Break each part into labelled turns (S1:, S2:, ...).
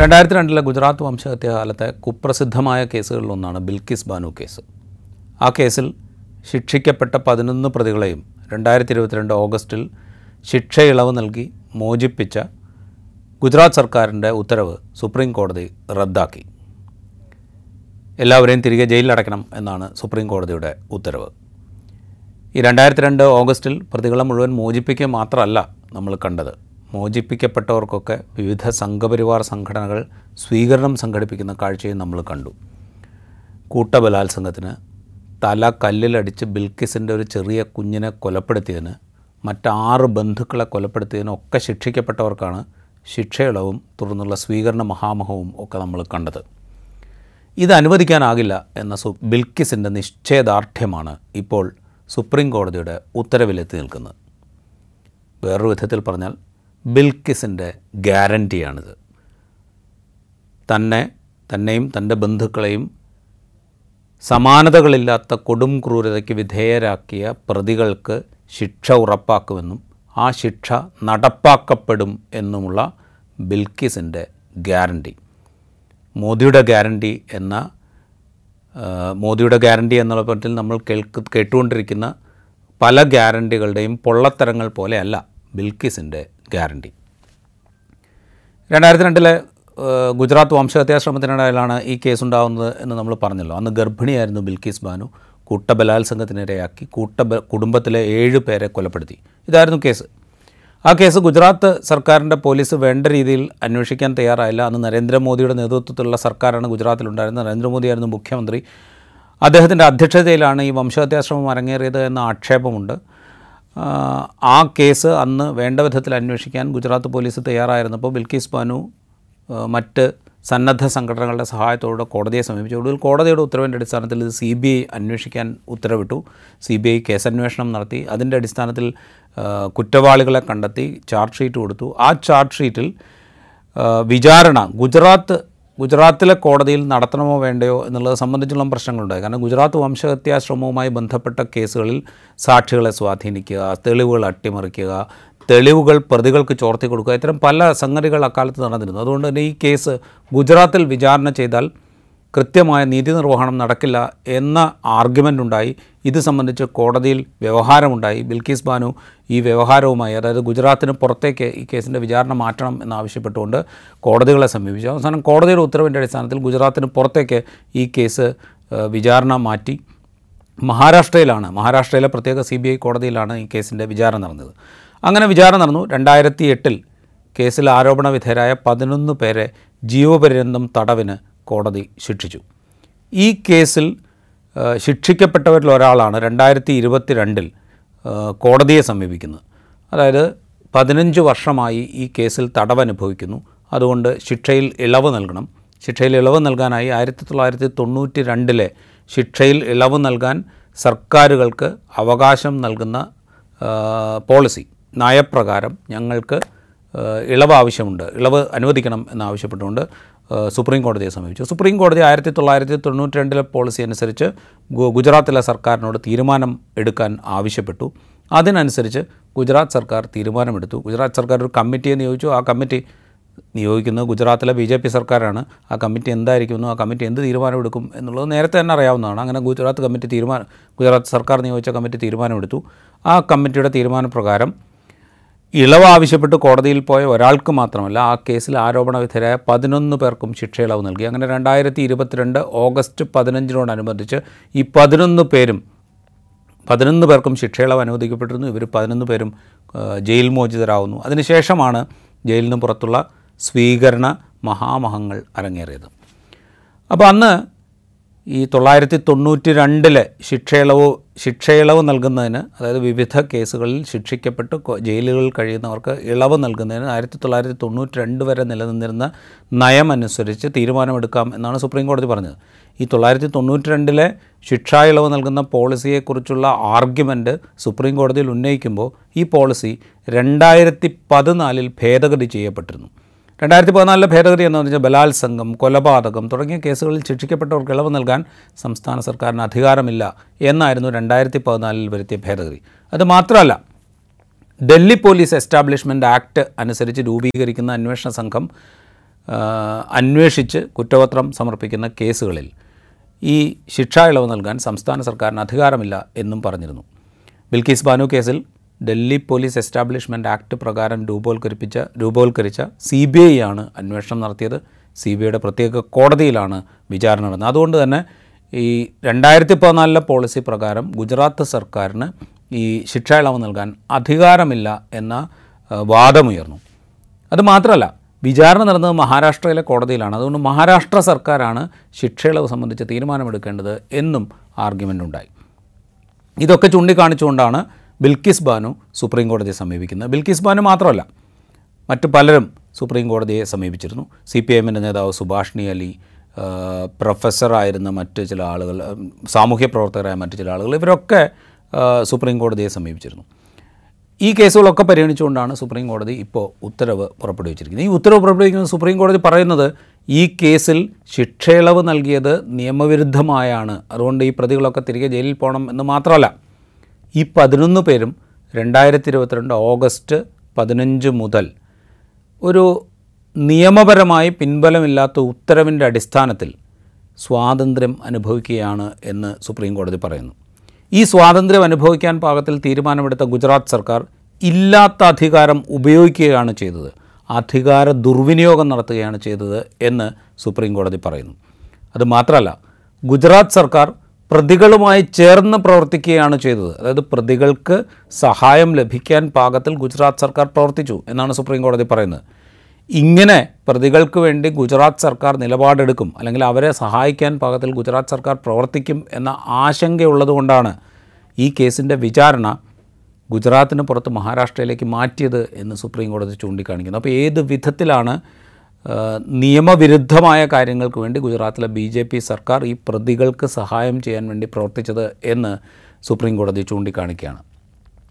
S1: രണ്ടായിരത്തി രണ്ടിലെ ഗുജറാത്ത് വംശഹത്യ കാലത്തെ കുപ്രസിദ്ധമായ കേസുകളിലൊന്നാണ് ബിൽക്കിസ് ബാനു കേസ്. ആ കേസിൽ ശിക്ഷിക്കപ്പെട്ട പതിനൊന്ന് പ്രതികളെയും രണ്ടായിരത്തി ഇരുപത്തിരണ്ട് ഓഗസ്റ്റിൽ ശിക്ഷ ഇളവ് നൽകി മോചിപ്പിച്ച ഗുജറാത്ത് സർക്കാരിന്റെ ഉത്തരവ് സുപ്രീം കോടതി റദ്ദാക്കി. എല്ലാവരെയും തിരികെ ജയിലിലടയ്ക്കണം എന്നാണ് സുപ്രീം കോടതിയുടെ ഉത്തരവ്. ഈ രണ്ടായിരത്തി രണ്ട് ഓഗസ്റ്റിൽ പ്രതികളെ മുഴുവൻ മോചിപ്പിക്കുക മാത്രമല്ല നമ്മൾ കണ്ടത്. മോചിപ്പിക്കപ്പെട്ടവർക്കൊക്കെ വിവിധ സംഘപരിവാർ സംഘടനകൾ സ്വീകരണം സംഘടിപ്പിക്കുന്ന കാഴ്ചയും നമ്മൾ കണ്ടു. കൂട്ടബലാത്സംഗത്തിന് തല കല്ലിലടിച്ച് ബിൽക്കിസിന്റെ ഒരു ചെറിയ കുഞ്ഞിനെ കൊലപ്പെടുത്തിയതിന് മറ്റാറ് ബന്ധുക്കളെ കൊലപ്പെടുത്തിയതിനും ഒക്കെ ശിക്ഷിക്കപ്പെട്ടവർക്കാണ് ശിക്ഷയിളവും തുടർന്നുള്ള സ്വീകരണ മഹാമഹവും ഒക്കെ നമ്മൾ കണ്ടത്. ഇത് അനുവദിക്കാനാകില്ല എന്ന സു ബിൽക്കിസിന്റെ നിശ്ചയദാർഢ്യമാണ് ഇപ്പോൾ സുപ്രീം കോടതിയുടെ ഉത്തരവിലെത്തി നിൽക്കുന്നത്. വേറൊരു വിധത്തിൽ പറഞ്ഞാൽ ബിൽക്കിസിന്റെ ഗ്യാരന്റിയാണിത് തന്നെ തന്നെയും തന്റെ ബന്ധുക്കളെയും സമാനതകളില്ലാത്ത കൊടും ക്രൂരതയ്ക്ക് വിധേയരാക്കിയ പ്രതികൾക്ക് ശിക്ഷ ഉറപ്പാക്കുമെന്നും ആ ശിക്ഷ നടപ്പാക്കപ്പെടും എന്നുമുള്ള ബിൽക്കിസിന്റെ ഗ്യാരണ്ടി. മോദിയുടെ ഗ്യാരണ്ടി എന്ന മോദിയുടെ ഗ്യാരണ്ടി എന്നുള്ള പറ്റിൽ നമ്മൾ കേൾക്ക് കേട്ടുകൊണ്ടിരിക്കുന്ന പല ഗ്യാരണ്ടികളുടെയും പൊള്ളത്തരങ്ങൾ പോലെയല്ല ബിൽക്കിസിന്റെ ഗ്യാരണ്ടി. രണ്ടായിരത്തി രണ്ടിലെ ഗുജറാത്ത് വംശഹത്യാശ്രമത്തിനിടയിലാണ് ഈ കേസ് ഉണ്ടാകുന്നത് എന്ന് നമ്മൾ പറഞ്ഞല്ലോ. അന്ന് ഗർഭിണിയായിരുന്നു ബിൽക്കീസ് ബാനു. കൂട്ടബലാത്സംഗത്തിനിരയാക്കി കൂട്ട കുടുംബത്തിലെ ഏഴ് പേരെ കൊലപ്പെടുത്തി. ഇതായിരുന്നു കേസ്. ആ കേസ് ഗുജറാത്ത് സർക്കാരിന്റെ പോലീസ് വേണ്ട രീതിയിൽ അന്വേഷിക്കാൻ തയ്യാറായില്ല. അന്ന് നരേന്ദ്രമോദിയുടെ നേതൃത്വത്തിലുള്ള സർക്കാരാണ് ഗുജറാത്തിലുണ്ടായിരുന്നത്. നരേന്ദ്രമോദിയായിരുന്നു മുഖ്യമന്ത്രി. അദ്ദേഹത്തിന്റെ അധ്യക്ഷതയിലാണ് ഈ വംശഹത്യാശ്രമം അരങ്ങേറിയത് എന്ന ആക്ഷേപമുണ്ട്. ആ, കേസ് അന്ന് വേണ്ട വിധത്തിൽ അന്വേഷിക്കാൻ ഗുജറാത്ത് പോലീസ് തയ്യാറായിരുന്നപ്പോൾ ബിൽക്കീസ് ബാനു മറ്റ് സന്നദ്ധ സംഘടനകളുടെ സഹായത്തോടെ കോടതിയെ സമീപിച്ചു. ഒടുവിൽ കോടതിയുടെ ഉത്തരവിന്റെ അടിസ്ഥാനത്തിൽ ഇത് സി ബി ഐ അന്വേഷിക്കാൻ ഉത്തരവിട്ടു. സി ബി ഐ കേസന്വേഷണം നടത്തി. അതിന്റെ അടിസ്ഥാനത്തിൽ കുറ്റവാളികളെ കണ്ടെത്തി ചാർജ് ഷീറ്റ് കൊടുത്തു. ആ ചാർജ് ഷീറ്റിൽ വിചാരണ ഗുജറാത്ത് ഗുജറാത്തിലെ കോടതിയിൽ നടത്തണമോ വേണ്ടയോ എന്നുള്ളത് സംബന്ധിച്ചുള്ള പ്രശ്നങ്ങളുണ്ടായി കാരണം ഗുജറാത്ത് വംശഹത്യാശ്രമവുമായി ബന്ധപ്പെട്ട കേസുകളിൽ സാക്ഷികളെ സ്വാധീനിക്കുക തെളിവുകൾ അട്ടിമറിക്കുക തെളിവുകൾ പ്രതികൾക്ക് ചോർത്തി കൊടുക്കുക ഇത്തരം പല സംഗതികൾ അക്കാലത്ത് നടന്നിരുന്നു. അതുകൊണ്ട് തന്നെ ഈ കേസ് ഗുജറാത്തിൽ വിചാരണ ചെയ്താൽ കൃത്യമായ നീതി നിർവഹണം നടക്കില്ല എന്ന ആർഗ്യുമെന്റ് ഉണ്ടായി. ഇത് സംബന്ധിച്ച് കോടതിയിൽ വ്യവഹാരമുണ്ടായി. ബിൽക്കീസ് ബാനു ഈ വ്യവഹാരവുമായി അതായത് ഗുജറാത്തിന് പുറത്തേക്ക് ഈ കേസിന്റെ വിചാരണ മാറ്റണം എന്നാവശ്യപ്പെട്ടുകൊണ്ട് കോടതികളെ സമീപിച്ചു. അവസാനം കോടതിയുടെ ഉത്തരവിന്റെ അടിസ്ഥാനത്തിൽ ഗുജറാത്തിന് പുറത്തേക്ക് ഈ കേസ് വിചാരണ മാറ്റി. മഹാരാഷ്ട്രയിലാണ് മഹാരാഷ്ട്രയിലെ പ്രത്യേക സി ബി ഐ കോടതിയിലാണ് ഈ കേസിന്റെ വിചാരണ നടന്നത്. അങ്ങനെ വിചാരണ നടന്നു. രണ്ടായിരത്തി എട്ടിൽ കേസിൽ ആരോപണ വിധേയരായ പതിനൊന്ന് പേരെ ജീവപര്യന്തം തടവിന് കോടതി ശിക്ഷിച്ചു. ഈ കേസിൽ ശിക്ഷിക്കപ്പെട്ടവരിൽ ഒരാളാണ് രണ്ടായിരത്തി ഇരുപത്തി രണ്ടിൽ കോടതിയെ സമീപിക്കുന്നത്. അതായത് പതിനഞ്ച് വർഷമായി ഈ കേസിൽ തടവനുഭവിക്കുന്നു. അതുകൊണ്ട് ശിക്ഷയിൽ ഇളവ് നൽകണം. ശിക്ഷയിൽ ഇളവ് നൽകാനായി ആയിരത്തി തൊള്ളായിരത്തി തൊണ്ണൂറ്റി രണ്ടിലെ ശിക്ഷയിൽ ഇളവ് നൽകാൻ സർക്കാരുകൾക്ക് അവകാശം നൽകുന്ന പോളിസി നയപ്രകാരം ഞങ്ങൾക്ക് ഇളവ് ആവശ്യമുണ്ട്. ഇളവ് അനുവദിക്കണം എന്നാവശ്യപ്പെട്ടുകൊണ്ട് സുപ്രീം കോടതിയെ സമീപിച്ചു. സുപ്രീം കോടതി ആയിരത്തി തൊള്ളായിരത്തി തൊണ്ണൂറ്റി രണ്ടിലെ പോളിസി അനുസരിച്ച് ഗുജറാത്തിലെ സർക്കാരിനോട് തീരുമാനം എടുക്കാൻ ആവശ്യപ്പെട്ടു. അതിനനുസരിച്ച് ഗുജറാത്ത് സർക്കാർ തീരുമാനമെടുത്തു. ഗുജറാത്ത് സർക്കാർ ഒരു കമ്മിറ്റിയെ നിയോഗിച്ചു. ആ കമ്മിറ്റി നിയോഗിക്കുന്നത് ഗുജറാത്തിലെ ബി ജെ പി സർക്കാരാണ്. ആ കമ്മിറ്റി എന്തായിരിക്കുമെന്നും ആ കമ്മിറ്റി എന്ത് തീരുമാനമെടുക്കും എന്നുള്ളത് നേരത്തെ തന്നെ അറിയാവുന്നതാണ്. അങ്ങനെ ഗുജറാത്ത് കമ്മിറ്റി തീരുമാനം ഗുജറാത്ത് സർക്കാർ നിയോഗിച്ച കമ്മിറ്റി തീരുമാനമെടുത്തു. ആ കമ്മിറ്റിയുടെ തീരുമാനപ്രകാരം ഇളവ് ആവശ്യപ്പെട്ട് കോടതിയിൽ പോയ ഒരാൾക്ക് മാത്രമല്ല ആ കേസിൽ ആരോപണ വിധേയരായ പതിനൊന്ന് പേർക്കും ശിക്ഷ ഇളവ് നൽകി. അങ്ങനെ രണ്ടായിരത്തി ഇരുപത്തിരണ്ട് ഓഗസ്റ്റ് പതിനഞ്ചിനോടനുബന്ധിച്ച് ഈ പതിനൊന്ന് പേരും പതിനൊന്ന് പേർക്കും ശിക്ഷയിളവ് അനുവദിക്കപ്പെട്ടിരുന്നു. ഇവർ പതിനൊന്ന് പേരും ജയിൽ മോചിതരാകുന്നു അതിനുശേഷമാണ് ജയിലിൽ നിന്ന് പുറത്തുള്ള സ്വീകരണ മഹാമഹങ്ങൾ അരങ്ങേറിയത്. അപ്പോൾ അന്ന് ഈ തൊള്ളായിരത്തി തൊണ്ണൂറ്റി രണ്ടിലെ ശിക്ഷയിളവ് ശിക്ഷയിളവ് നൽകുന്നതിന് അതായത് വിവിധ കേസുകളിൽ ശിക്ഷിക്കപ്പെട്ട് ജയിലുകളിൽ കഴിയുന്നവർക്ക് ഇളവ് നൽകുന്നതിന് ആയിരത്തി തൊള്ളായിരത്തി തൊണ്ണൂറ്റി രണ്ട് വരെ നിലനിന്നിരുന്ന നയമനുസരിച്ച് തീരുമാനമെടുക്കാം എന്നാണ് സുപ്രീം കോടതി പറഞ്ഞത്. ഈ തൊള്ളായിരത്തി തൊണ്ണൂറ്റി രണ്ടിലെ ശിക്ഷാ ഇളവ് നൽകുന്ന പോളിസിയെക്കുറിച്ചുള്ള ആർഗ്യുമെന്റ് സുപ്രീം കോടതിയിൽ ഉന്നയിക്കുമ്പോൾ ഈ പോളിസി രണ്ടായിരത്തി പതിനാലിൽ ഭേദഗതി ചെയ്യപ്പെട്ടിരുന്നു. രണ്ടായിരത്തി പതിനാലിലെ ഭേദഗതി എന്ന് പറഞ്ഞാൽ ബലാത്സംഗം കൊലപാതകം തുടങ്ങിയ കേസുകളിൽ ശിക്ഷിക്കപ്പെട്ടവർക്ക് ഇളവ് നൽകാൻ സംസ്ഥാന സർക്കാരിന് അധികാരമില്ല എന്നായിരുന്നു രണ്ടായിരത്തി പതിനാലിൽ വരുത്തിയ ഭേദഗതി. അത് മാത്രമല്ല ഡൽഹി പോലീസ് എസ്റ്റാബ്ലിഷ്മെന്റ് ആക്ട് അനുസരിച്ച് രൂപീകരിക്കുന്ന അന്വേഷണ സംഘം അന്വേഷിച്ച് കുറ്റപത്രം സമർപ്പിക്കുന്ന കേസുകളിൽ ഈ ശിക്ഷാ ഇളവ് നൽകാൻ സംസ്ഥാന സർക്കാരിന് അധികാരമില്ല എന്നും പറഞ്ഞിരുന്നു. ബിൽക്കീസ് ബാനു കേസിൽ ഡൽഹി പോലീസ് എസ്റ്റാബ്ലിഷ്മെന്റ് ആക്ട് പ്രകാരം രൂപവൽക്കരിപ്പിച്ച രൂപവൽക്കരിച്ച സി ബി ഐ ആണ് അന്വേഷണം നടത്തിയത്. സി ബി ഐയുടെ പ്രത്യേക കോടതിയിലാണ് വിചാരണ നടന്നത്. അതുകൊണ്ട് തന്നെ ഈ രണ്ടായിരത്തി പതിനാലിലെ പോളിസി പ്രകാരം ഗുജറാത്ത് സർക്കാരിന് ഈ ശിക്ഷ ഇളവ് നൽകാൻ അധികാരമില്ല എന്ന വാദമുയർന്നു. അതുമാത്രമല്ല വിചാരണ നടന്നത് മഹാരാഷ്ട്രയിലെ കോടതിയിലാണ്. അതുകൊണ്ട് മഹാരാഷ്ട്ര സർക്കാരാണ് ശിക്ഷയിളവ് സംബന്ധിച്ച് തീരുമാനമെടുക്കേണ്ടത് എന്നും ആർഗ്യുമെന്റ് ഉണ്ടായി ഇതൊക്കെ ചൂണ്ടിക്കാണിച്ചുകൊണ്ടാണ് ബിൽക്കിസ് ബാനു സുപ്രീം കോടതിയെ സമീപിക്കുന്നത് ബിൽക്കിസ് ബാനു മാത്രമല്ല മറ്റ് പലരും സുപ്രീം കോടതിയെ സമീപിച്ചിരുന്നു. സി പി എമ്മിന്റെ നേതാവ് സുഭാഷ്ണി അലി പ്രൊഫസറായിരുന്ന മറ്റ് ചില ആളുകൾ സാമൂഹ്യ പ്രവർത്തകരായ മറ്റ് ചില ആളുകൾ ഇവരൊക്കെ സുപ്രീം കോടതിയെ സമീപിച്ചിരുന്നു. ഈ കേസുകളൊക്കെ പരിഗണിച്ചുകൊണ്ടാണ് സുപ്രീം കോടതി ഇപ്പോൾ ഉത്തരവ് പുറപ്പെടുവിച്ചിരിക്കുന്നത്. ഈ ഉത്തരവ് പുറപ്പെടുവിക്കുന്ന സുപ്രീം കോടതി പറയുന്നത് ഈ കേസിൽ ശിക്ഷയിളവ് നൽകിയത് നിയമവിരുദ്ധമായാണ്. അതുകൊണ്ട് ഈ പ്രതികളൊക്കെ തിരികെ ജയിലിൽ പോകണം എന്ന് മാത്രമല്ല ഈ പതിനൊന്ന് പേരും രണ്ടായിരത്തി ഇരുപത്തിരണ്ട് ഓഗസ്റ്റ് പതിനഞ്ച് മുതൽ ഒരു നിയമപരമായി പിൻബലമില്ലാത്ത ഉത്തരവിന്റെ അടിസ്ഥാനത്തിൽ സ്വാതന്ത്ര്യം അനുഭവിക്കുകയാണ് എന്ന് സുപ്രീം കോടതി പറയുന്നു. ഈ സ്വാതന്ത്ര്യം അനുഭവിക്കാൻ പാകത്തിൽ തീരുമാനമെടുത്ത ഗുജറാത്ത് സർക്കാർ ഇല്ലാത്ത അധികാരം ഉപയോഗിക്കുകയാണ് ചെയ്തത്. അധികാര ദുർവിനിയോഗം നടത്തുകയാണ് ചെയ്തത് എന്ന് സുപ്രീം കോടതി പറയുന്നു. അത് മാത്രമല്ല ഗുജറാത്ത് സർക്കാർ പ്രതികളുമായി ചേർന്ന് പ്രവർത്തിക്കുകയാണ് ചെയ്തത്. അതായത് പ്രതികൾക്ക് സഹായം ലഭിക്കാൻ പാകത്തിൽ ഗുജറാത്ത് സർക്കാർ പ്രവർത്തിച്ചു എന്നാണ് സുപ്രീം കോടതി പറയുന്നത്. ഇങ്ങനെ പ്രതികൾക്ക് വേണ്ടി ഗുജറാത്ത് സർക്കാർ നിലപാടെടുക്കും അല്ലെങ്കിൽ അവരെ സഹായിക്കാൻ പാകത്തിൽ ഗുജറാത്ത് സർക്കാർ പ്രവർത്തിക്കും എന്ന ആശങ്കയുള്ളതുകൊണ്ടാണ് ഈ കേസിന്റെ വിചാരണ ഗുജറാത്തിന് പുറത്ത് മഹാരാഷ്ട്രയിലേക്ക് മാറ്റിയത് എന്ന് സുപ്രീം കോടതി ചൂണ്ടിക്കാണിക്കുന്നു. അപ്പോൾ ഏത് വിധത്തിലാണ് നിയമവിരുദ്ധമായ കാര്യങ്ങൾക്ക് വേണ്ടി ഗുജറാത്തിലെ ബി ജെ പി സർക്കാർ ഈ പ്രതികൾക്ക് സഹായം ചെയ്യാൻ വേണ്ടി പ്രവർത്തിച്ചത് എന്ന് സുപ്രീം കോടതി ചൂണ്ടിക്കാണിക്കുകയാണ്.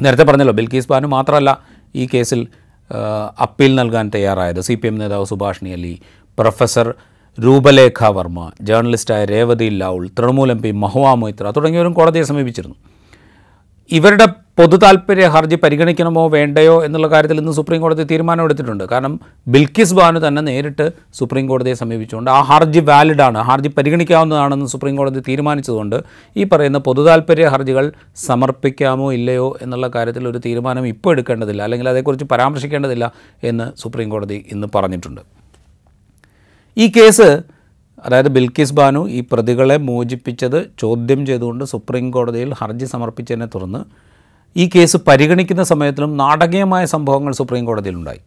S1: നേരത്തെ പറഞ്ഞല്ലോ ബിൽകീസ് ബാനു മാത്രമല്ല ഈ കേസിൽ അപ്പീൽ നൽകാൻ തയ്യാറായത് സി പി എം നേതാവ് സുഭാഷിണി അലി പ്രൊഫസർ രൂപലേഖ വർമ്മ ജേർണലിസ്റ്റായ രേവതി ലൗൾ തൃണമൂൽ എം പി മഹുവ മൊയ്ത്ര തുടങ്ങിയവരും കോടതിയെ സമീപിച്ചിരുന്നു. ഇവരുടെ പൊതു താല്പര്യ ഹർജി പരിഗണിക്കണമോ വേണ്ടയോ എന്നുള്ള കാര്യത്തിൽ ഇന്ന് സുപ്രീം കോടതി തീരുമാനമെടുത്തിട്ടുണ്ട്. കാരണം ബിൽക്കിസ് ബാനു തന്നെ നേരിട്ട് സുപ്രീം കോടതിയെ സമീപിച്ചുകൊണ്ട് ആ ഹർജി വാലിഡാണ് ഹർജി പരിഗണിക്കാവുന്നതാണെന്ന് സുപ്രീം കോടതി തീരുമാനിച്ചതുകൊണ്ട് ഈ പറയുന്ന പൊതു താല്പര്യ ഹർജികൾ സമർപ്പിക്കാമോ ഇല്ലയോ എന്നുള്ള കാര്യത്തിൽ ഒരു തീരുമാനം ഇപ്പോൾ എടുക്കേണ്ടതില്ല അല്ലെങ്കിൽ അതേക്കുറിച്ച് പരാമർശിക്കേണ്ടതില്ല എന്ന് സുപ്രീം കോടതി ഇന്ന് പറഞ്ഞിട്ടുണ്ട്. ഈ കേസ് അതായത് ബിൽക്കിസ് ബാനു ഈ പ്രതികളെ മോചിപ്പിച്ചത് ചോദ്യം ചെയ്തുകൊണ്ട് സുപ്രീം കോടതിയിൽ ഹർജി സമർപ്പിച്ചതിനെ തുടർന്ന് ഈ കേസ് പരിഗണിക്കുന്ന സമയത്തിലും നാടകീയമായ സംഭവങ്ങൾ സുപ്രീം കോടതിയിലുണ്ടായി.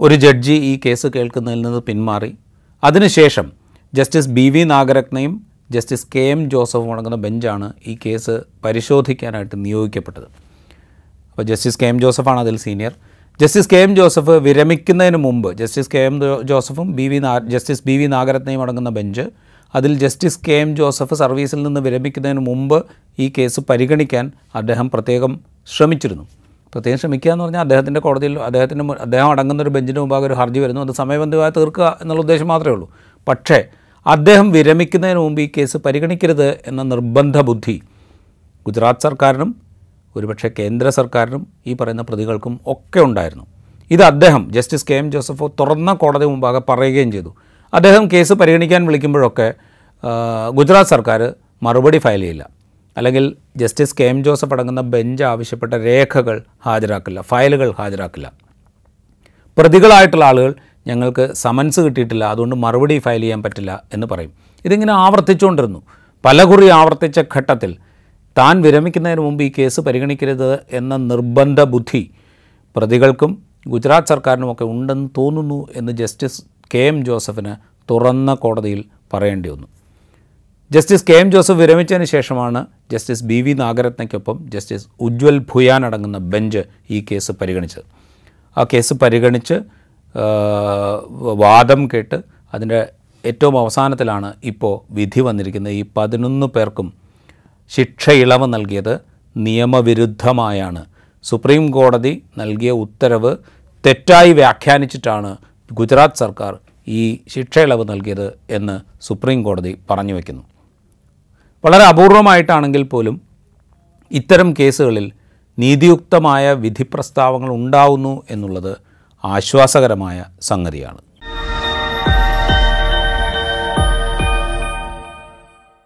S1: ഒരു ജഡ്ജി ഈ കേസ് കേൾക്കുന്നതിൽ നിന്ന് പിന്മാറി. അതിനുശേഷം ജസ്റ്റിസ് ബി വി നാഗരത്നയും ജസ്റ്റിസ് കെ എം ജോസഫും അടങ്ങുന്ന ബെഞ്ചാണ് ഈ കേസ് പരിശോധിക്കാനായിട്ട് നിയോഗിക്കപ്പെട്ടത്. അപ്പോൾ ജസ്റ്റിസ് കെ എം ജോസഫാണ് അതിൽ senior. Justice K M Joseph വിരമിക്കുന്നതിന് മുമ്പ് ജസ്റ്റിസ് കെ എം ജോസഫും ബി വി നാ ജസ്റ്റിസ് ബി വി നാഗരത്നയും അടങ്ങുന്ന ബെഞ്ച് അതിൽ ജസ്റ്റിസ് കെ എം ജോസഫ് സർവീസിൽ നിന്ന് വിരമിക്കുന്നതിന് മുമ്പ് ഈ കേസ് പരിഗണിക്കാൻ അദ്ദേഹം പ്രത്യേകം ശ്രമിച്ചിരുന്നു. പ്രത്യേകം ശ്രമിക്കുക എന്ന് പറഞ്ഞാൽ അദ്ദേഹത്തിന്റെ കോടതിയിൽ അദ്ദേഹത്തിന്റെ അദ്ദേഹം അടങ്ങുന്ന ഒരു ബെഞ്ചിന് മുമ്പാകെ ഒരു ഹർജി വരുന്നു. അത് സമയബന്ധമായി തീർക്കുക എന്നുള്ള ഉദ്ദേശം മാത്രമേ ഉള്ളൂ. പക്ഷേ അദ്ദേഹം വിരമിക്കുന്നതിന് മുമ്പ് ഈ കേസ് പരിഗണിക്കരുത് എന്ന നിർബന്ധ ബുദ്ധി ഗുജറാത്ത് സർക്കാരിനും ഒരുപക്ഷെ കേന്ദ്ര സർക്കാരിനും ഈ പറയുന്ന പ്രതികൾക്കും ഒക്കെ ഉണ്ടായിരുന്നു. ഇത് അദ്ദേഹം ജസ്റ്റിസ് കെ എം ജോസഫോ തുറന്ന കോടതി മുമ്പാകെ പറയുകയും ചെയ്തു. അദ്ദേഹം കേസ് പരിഗണിക്കാൻ വിളിക്കുമ്പോഴൊക്കെ ഗുജറാത്ത് സർക്കാർ മറുപടി ഫയൽ ചെയ്യില്ല. അല്ലെങ്കിൽ ജസ്റ്റിസ് കെ എം ജോസഫ് അടങ്ങുന്ന ബെഞ്ച് ആവശ്യപ്പെട്ട രേഖകൾ ഹാജരാക്കില്ല ഫയലുകൾ ഹാജരാക്കില്ല. പ്രതികളായിട്ടുള്ള ആളുകൾ ഞങ്ങൾക്ക് സമൻസ് കിട്ടിയിട്ടില്ല അതുകൊണ്ട് മറുപടി ഫയൽ ചെയ്യാൻ പറ്റില്ല എന്ന് പറയും. ഇതിങ്ങനെ ആവർത്തിച്ചുകൊണ്ടിരുന്നു. പലകുറി ആവർത്തിച്ച ഘട്ടത്തിൽ താൻ വിരമിക്കുന്നതിന് മുമ്പ് ഈ കേസ് പരിഗണിക്കരുത് എന്ന നിർബന്ധ ബുദ്ധി പ്രതികൾക്കും ഗുജറാത്ത് സർക്കാരിനുമൊക്കെ ഉണ്ടെന്ന് തോന്നുന്നു എന്ന് ജസ്റ്റിസ് കെ എം ജോസഫിന് തുറന്ന കോടതിയിൽ പറയേണ്ടി വന്നു. ജസ്റ്റിസ് കെ എം ജോസഫ് വിരമിച്ചതിന് ശേഷമാണ് ജസ്റ്റിസ് ബി വി നാഗരത്നയ്ക്കൊപ്പം ജസ്റ്റിസ് ഉജ്വൽ ഭുയാൻ അടങ്ങുന്ന ബെഞ്ച് ഈ കേസ് പരിഗണിച്ചത്. ആ കേസ് പരിഗണിച്ച് വാദം കേട്ട് അതിന്റെ ഏറ്റവും അവസാനത്തിലാണ് ഇപ്പോൾ വിധി വന്നിരിക്കുന്നത്. ഈ പതിനൊന്ന് പേർക്കും ശിക്ഷ ഇളവ് നൽകിയത് നിയമവിരുദ്ധമായാണ്. സുപ്രീം കോടതി നൽകിയ ഉത്തരവ് തെറ്റായി വ്യാഖ്യാനിച്ചിട്ടാണ് ഗുജറാത്ത് സർക്കാർ ഈ ശിക്ഷ ഇളവ് നൽകിയത് എന്ന് സുപ്രീം കോടതി പറഞ്ഞു വയ്ക്കുന്നു വളരെ അപൂർവമായിട്ടാണെങ്കിൽ പോലും ഇത്തരം കേസുകളിൽ നീതിയുക്തമായ വിധി പ്രസ്താവങ്ങൾ ഉണ്ടാവുന്നു എന്നുള്ളത് ആശ്വാസകരമായ സംഗതിയാണ്.